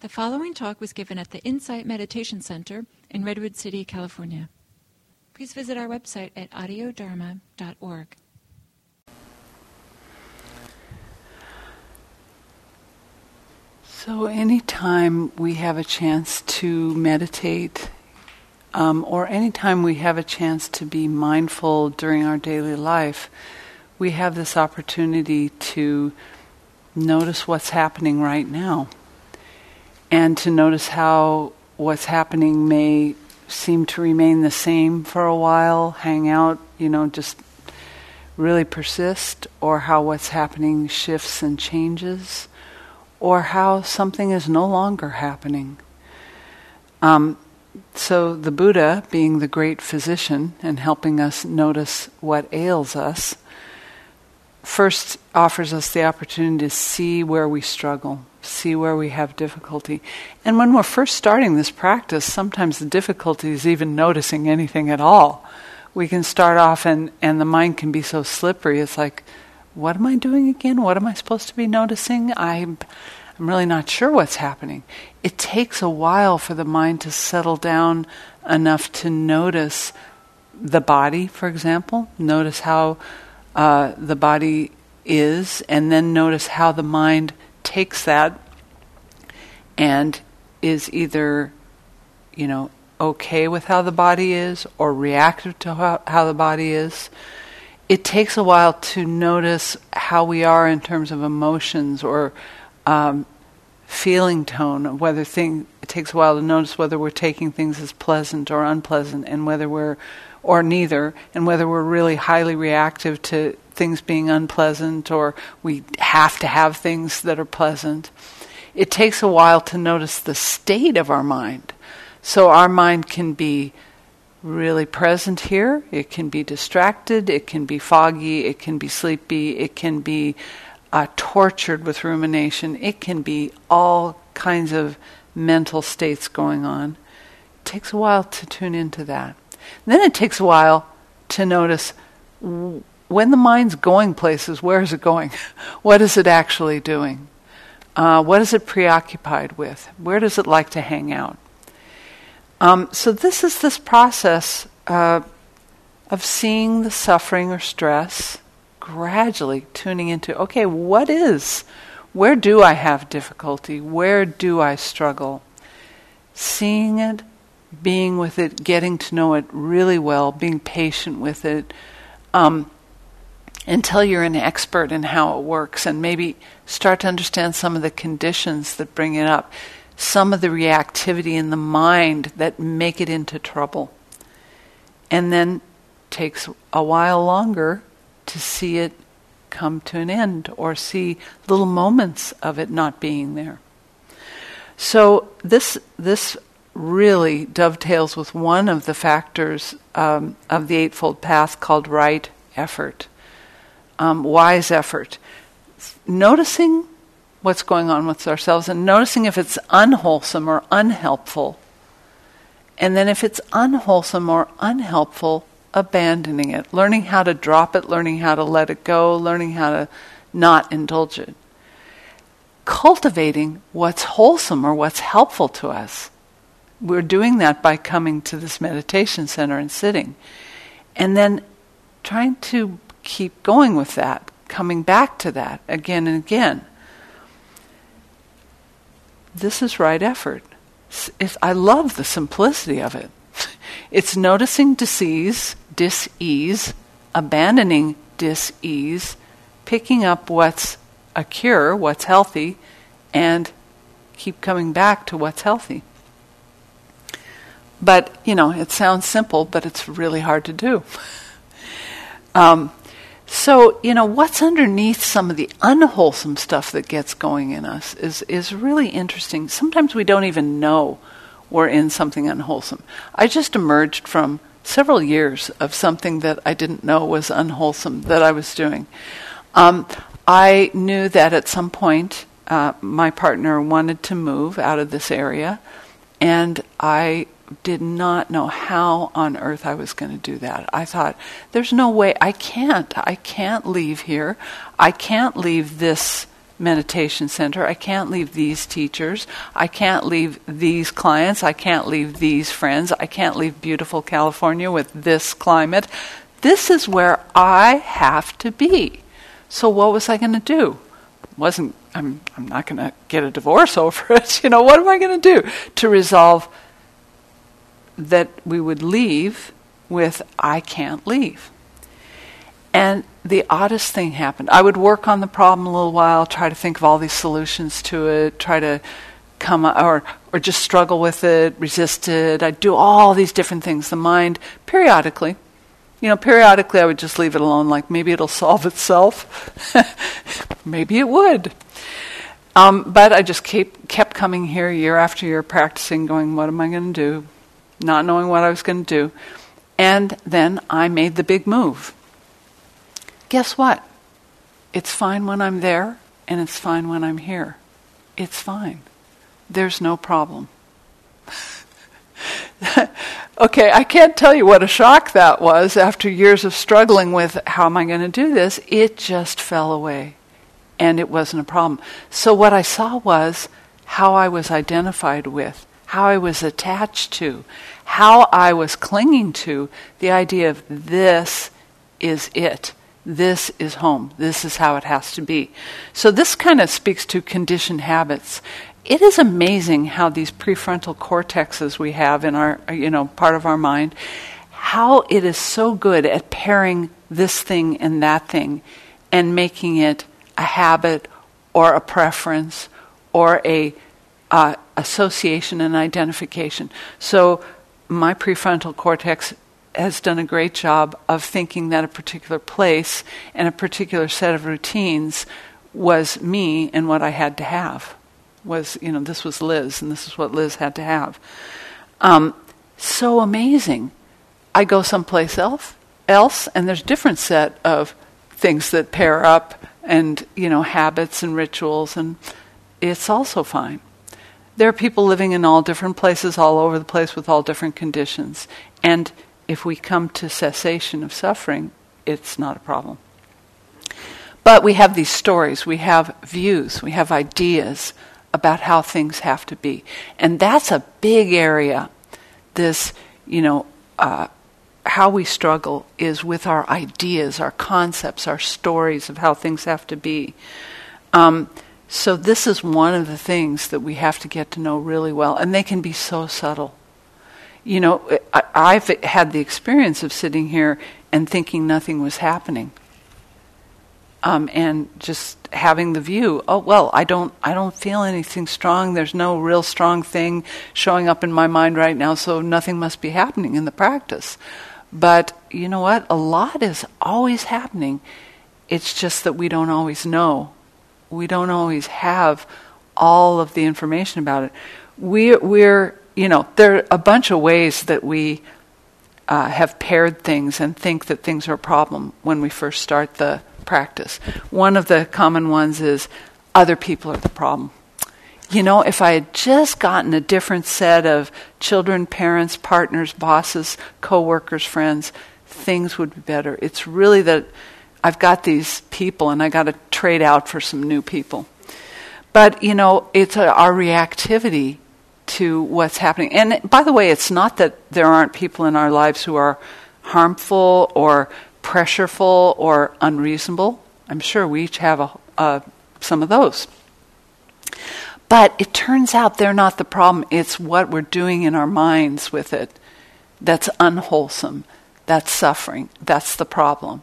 The following talk was given at the Insight Meditation Center in Redwood City, California. Please visit our website at audiodharma.org. So, anytime we have a chance to meditate, um, or anytime we have a chance to be mindful during our daily life, we have this opportunity to notice what's happening right now and to notice how what's happening may seem to remain the same for a while, hang out, you know, just really persist, or how what's happening shifts and changes, or how something is no longer happening. Um, so, the Buddha, being the great physician and helping us notice what ails us, first offers us the opportunity to see where we struggle, see where we have difficulty. And when we're first starting this practice, sometimes the difficulty is even noticing anything at all. We can start off and, and the mind can be so slippery. It's like, what am I doing again? What am I supposed to be noticing? I'm, I'm really not sure what's happening. It takes a while for the mind to settle down enough to notice the body, for example. Notice how uh, the body is, and then notice how the mind takes that and is either, you know, okay with how the body is or reactive to how, how the body is. It takes a while to notice how we are in terms of emotions or um, feeling tone, whether thing. It takes a while to notice whether we're taking things as pleasant or unpleasant, and whether we're or neither, and whether we're really highly reactive to things being unpleasant or we have to have things that are pleasant. It takes a while to notice the state of our mind. So our mind can be really present here, it can be distracted, it can be foggy, it can be sleepy, it can be uh, tortured with rumination, it can be all kinds of mental states going on. It takes a while to tune into that. Then it takes a while to notice when the mind's going places, where is it going? what is it actually doing? Uh, what is it preoccupied with? Where does it like to hang out? Um, so, this is this process uh, of seeing the suffering or stress, gradually tuning into okay, what is? Where do I have difficulty? Where do I struggle? Seeing it, being with it, getting to know it really well, being patient with it, um, until you're an expert in how it works, and maybe start to understand some of the conditions that bring it up, some of the reactivity in the mind that make it into trouble. And then takes a while longer to see it come to an end or see little moments of it not being there. So this this really dovetails with one of the factors um, of the Eightfold Path called right effort, um, wise effort. Noticing what's going on with ourselves and noticing if it's unwholesome or unhelpful. And then if it's unwholesome or unhelpful, abandoning it, learning how to drop it, learning how to let it go, learning how to not indulge it. Cultivating what's wholesome or what's helpful to us we're doing that by coming to this meditation center and sitting. And then trying to keep going with that, coming back to that again and again. This is right effort. It's, I love the simplicity of it. It's noticing disease, dis-ease, abandoning dis-ease, picking up what's a cure, what's healthy, and keep coming back to what's healthy. But, you know, it sounds simple, but it's really hard to do. um, so, you know, what's underneath some of the unwholesome stuff that gets going in us is, is really interesting. Sometimes we don't even know we're in something unwholesome. I just emerged from several years of something that I didn't know was unwholesome that I was doing. Um, I knew that at some point uh, my partner wanted to move out of this area, and I did not know how on earth I was going to do that. I thought, there's no way, I can't. I can't leave here. I can't leave this meditation center. I can't leave these teachers. I can't leave these clients. I can't leave these friends. I can't leave beautiful California with this climate. This is where I have to be. So what was I going to do? Wasn't I'm I'm not going to get a divorce over it. You know, what am I going to do to resolve that we would leave with I can't leave. And the oddest thing happened. I would work on the problem a little while, try to think of all these solutions to it, try to come or or just struggle with it, resist it. I'd do all these different things. The mind periodically, you know, periodically I would just leave it alone. Like maybe it'll solve itself. maybe it would. Um, but I just kept kept coming here year after year, practicing, going, "What am I going to do?" Not knowing what I was going to do, and then I made the big move guess what? It's fine when I'm there, and it's fine when I'm here. It's fine. There's no problem. okay, I can't tell you what a shock that was after years of struggling with how am I going to do this. It just fell away, and it wasn't a problem. So, what I saw was how I was identified with, how I was attached to, how I was clinging to the idea of this is it. This is home. This is how it has to be. So, this kind of speaks to conditioned habits. It is amazing how these prefrontal cortexes we have in our, you know, part of our mind, how it is so good at pairing this thing and that thing and making it a habit or a preference or a uh, association and identification. So, my prefrontal cortex has done a great job of thinking that a particular place and a particular set of routines was me and what I had to have. Was, you know, this was Liz and this is what Liz had to have. Um, so amazing. I go someplace else, else and there's a different set of things that pair up and, you know, habits and rituals, and it's also fine. There are people living in all different places all over the place with all different conditions. And if we come to cessation of suffering, it's not a problem. But we have these stories, we have views, we have ideas about how things have to be. And that's a big area. This, you know, uh, how we struggle is with our ideas, our concepts, our stories of how things have to be. Um, so, this is one of the things that we have to get to know really well. And they can be so subtle you know, I, have had the experience of sitting here and thinking nothing was happening, um, and just having the view, oh well, I don't, I don't feel anything strong. There's no real strong thing showing up in my mind right now, so nothing must be happening in the practice. But you know what? A lot is always happening. It's just that we don't always know. We don't always have all of the information about it. We're, we're you know, there are a bunch of ways that we uh, have paired things and think that things are a problem when we first start the practice. One of the common ones is other people are the problem. You know, if I had just gotten a different set of children, parents, partners, bosses, coworkers, friends, things would be better. It's really that I've got these people and I got to trade out for some new people. But, you know, it's a, our reactivity to what's happening. And by the way, it's not that there aren't people in our lives who are harmful or pressureful or unreasonable. I'm sure we each have a, uh, some of those. But it turns out they're not the problem. It's what we're doing in our minds with it that's unwholesome, that's suffering, that's the problem.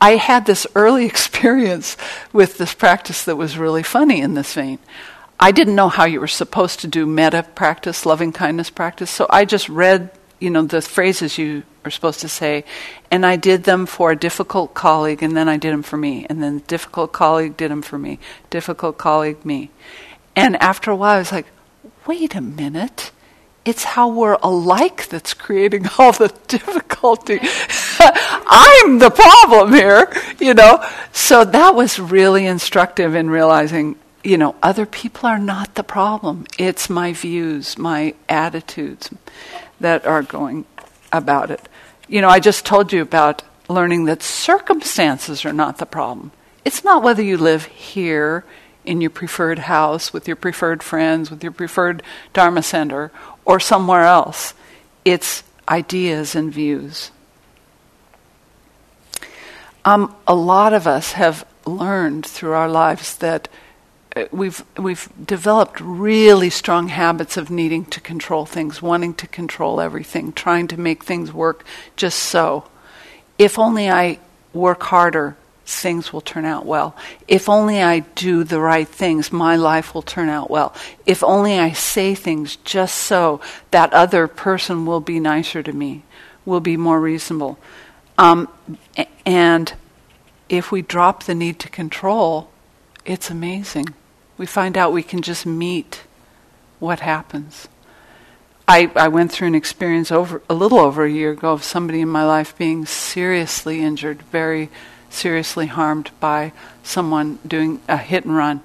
I had this early experience with this practice that was really funny in this vein. I didn't know how you were supposed to do metta practice, loving kindness practice, so I just read, you know, the phrases you are supposed to say, and I did them for a difficult colleague, and then I did them for me, and then the difficult colleague did them for me, difficult colleague me, and after a while I was like, wait a minute. It's how we're alike that's creating all the difficulty. I'm the problem here, you know. So that was really instructive in realizing you know, other people are not the problem. It's my views, my attitudes that are going about it. You know, I just told you about learning that circumstances are not the problem. It's not whether you live here in your preferred house, with your preferred friends, with your preferred Dharma center, or somewhere else. It's ideas and views. Um, a lot of us have learned through our lives that uh, we've we've developed really strong habits of needing to control things, wanting to control everything, trying to make things work just so. If only I work harder, things will turn out well. If only I do the right things, my life will turn out well. If only I say things just so, that other person will be nicer to me, will be more reasonable. Um, and if we drop the need to control, it's amazing. We find out we can just meet what happens. I, I went through an experience over a little over a year ago of somebody in my life being seriously injured, very seriously harmed by someone doing a hit and run.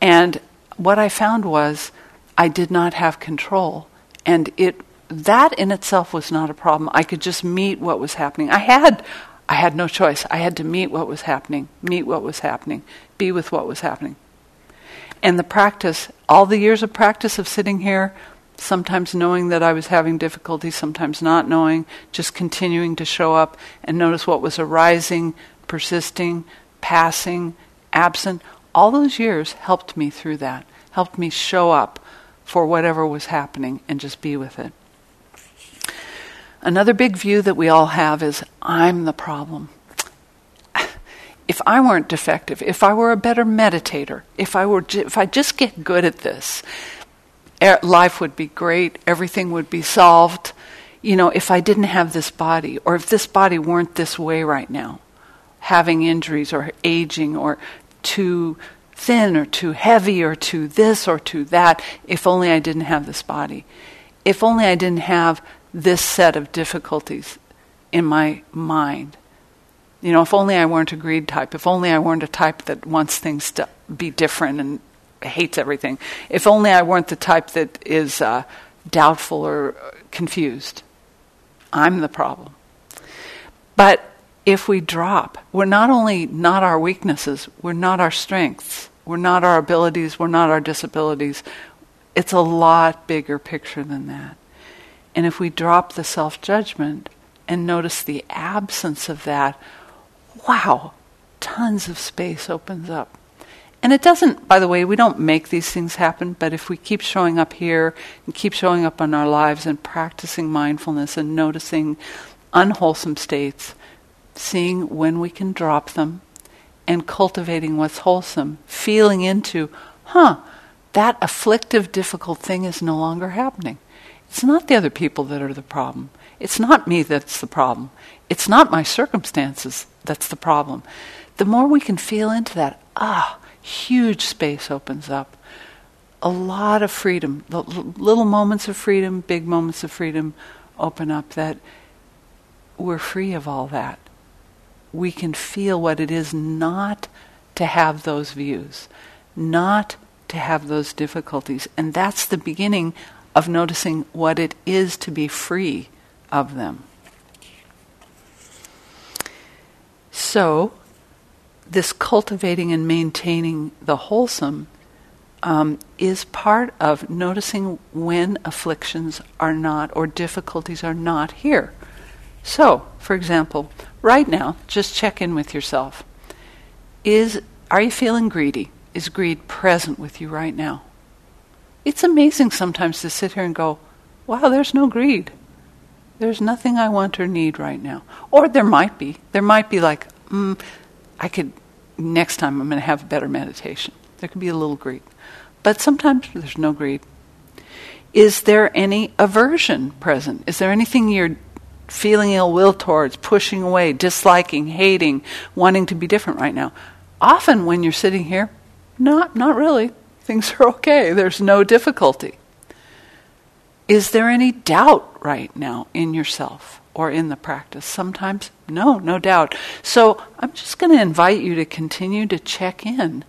And what I found was I did not have control. And it that in itself was not a problem. I could just meet what was happening. I had I had no choice. I had to meet what was happening, meet what was happening, be with what was happening. And the practice, all the years of practice of sitting here, sometimes knowing that I was having difficulty, sometimes not knowing, just continuing to show up and notice what was arising, persisting, passing, absent. All those years helped me through that, helped me show up for whatever was happening and just be with it. Another big view that we all have is I'm the problem. If I weren't defective, if I were a better meditator, if I were if I just get good at this, life would be great, everything would be solved. You know, if I didn't have this body, or if this body weren't this way right now, having injuries or aging or too thin or too heavy or too this or too that, if only I didn't have this body. If only I didn't have this set of difficulties in my mind. You know, if only I weren't a greed type, if only I weren't a type that wants things to be different and hates everything, if only I weren't the type that is uh, doubtful or confused. I'm the problem. But if we drop, we're not only not our weaknesses, we're not our strengths, we're not our abilities, we're not our disabilities. It's a lot bigger picture than that. And if we drop the self judgment and notice the absence of that, wow, tons of space opens up. And it doesn't, by the way, we don't make these things happen, but if we keep showing up here and keep showing up in our lives and practicing mindfulness and noticing unwholesome states, seeing when we can drop them and cultivating what's wholesome, feeling into, huh, that afflictive, difficult thing is no longer happening. It's not the other people that are the problem. It's not me that's the problem. It's not my circumstances that's the problem. The more we can feel into that, ah, huge space opens up. A lot of freedom, little moments of freedom, big moments of freedom open up that we're free of all that. We can feel what it is not to have those views, not to have those difficulties. And that's the beginning of noticing what it is to be free of them. So, this cultivating and maintaining the wholesome um, is part of noticing when afflictions are not or difficulties are not here. So, for example, right now, just check in with yourself. Is are you feeling greedy? Is greed present with you right now? It's amazing sometimes to sit here and go, wow, there's no greed. There's nothing I want or need right now. Or there might be. There might be like, mm, I could, next time I'm going to have a better meditation. There could be a little greed. But sometimes there's no greed. Is there any aversion present? Is there anything you're feeling ill will towards, pushing away, disliking, hating, wanting to be different right now? Often when you're sitting here, not, not really things are okay, there's no difficulty. Is there any doubt right now in yourself or in the practice? Sometimes, no, no doubt. So I'm just going to invite you to continue to check in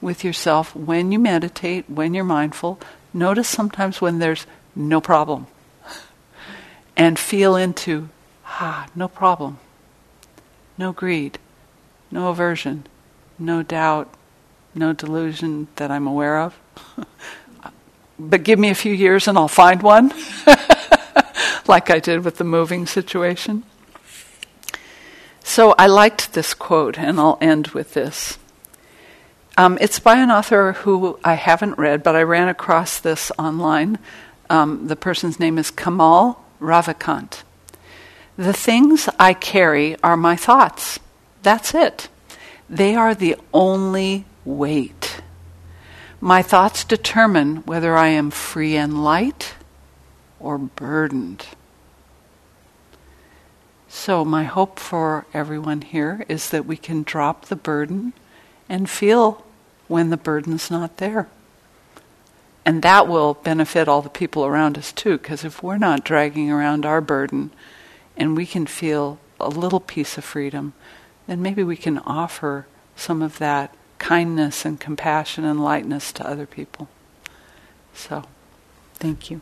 with yourself when you meditate, when you're mindful. Notice sometimes when there's no problem. And feel into, ah, no problem. No greed, no aversion, no doubt, no delusion that I'm aware of. but give me a few years and I'll find one, like I did with the moving situation. So I liked this quote, and I'll end with this. Um, it's by an author who I haven't read, but I ran across this online. Um, the person's name is Kamal Ravikant. The things I carry are my thoughts. That's it. They are the only weight. My thoughts determine whether I am free and light or burdened. So, my hope for everyone here is that we can drop the burden and feel when the burden's not there. And that will benefit all the people around us too, because if we're not dragging around our burden and we can feel a little piece of freedom, then maybe we can offer some of that kindness and compassion and lightness to other people. So, thank you.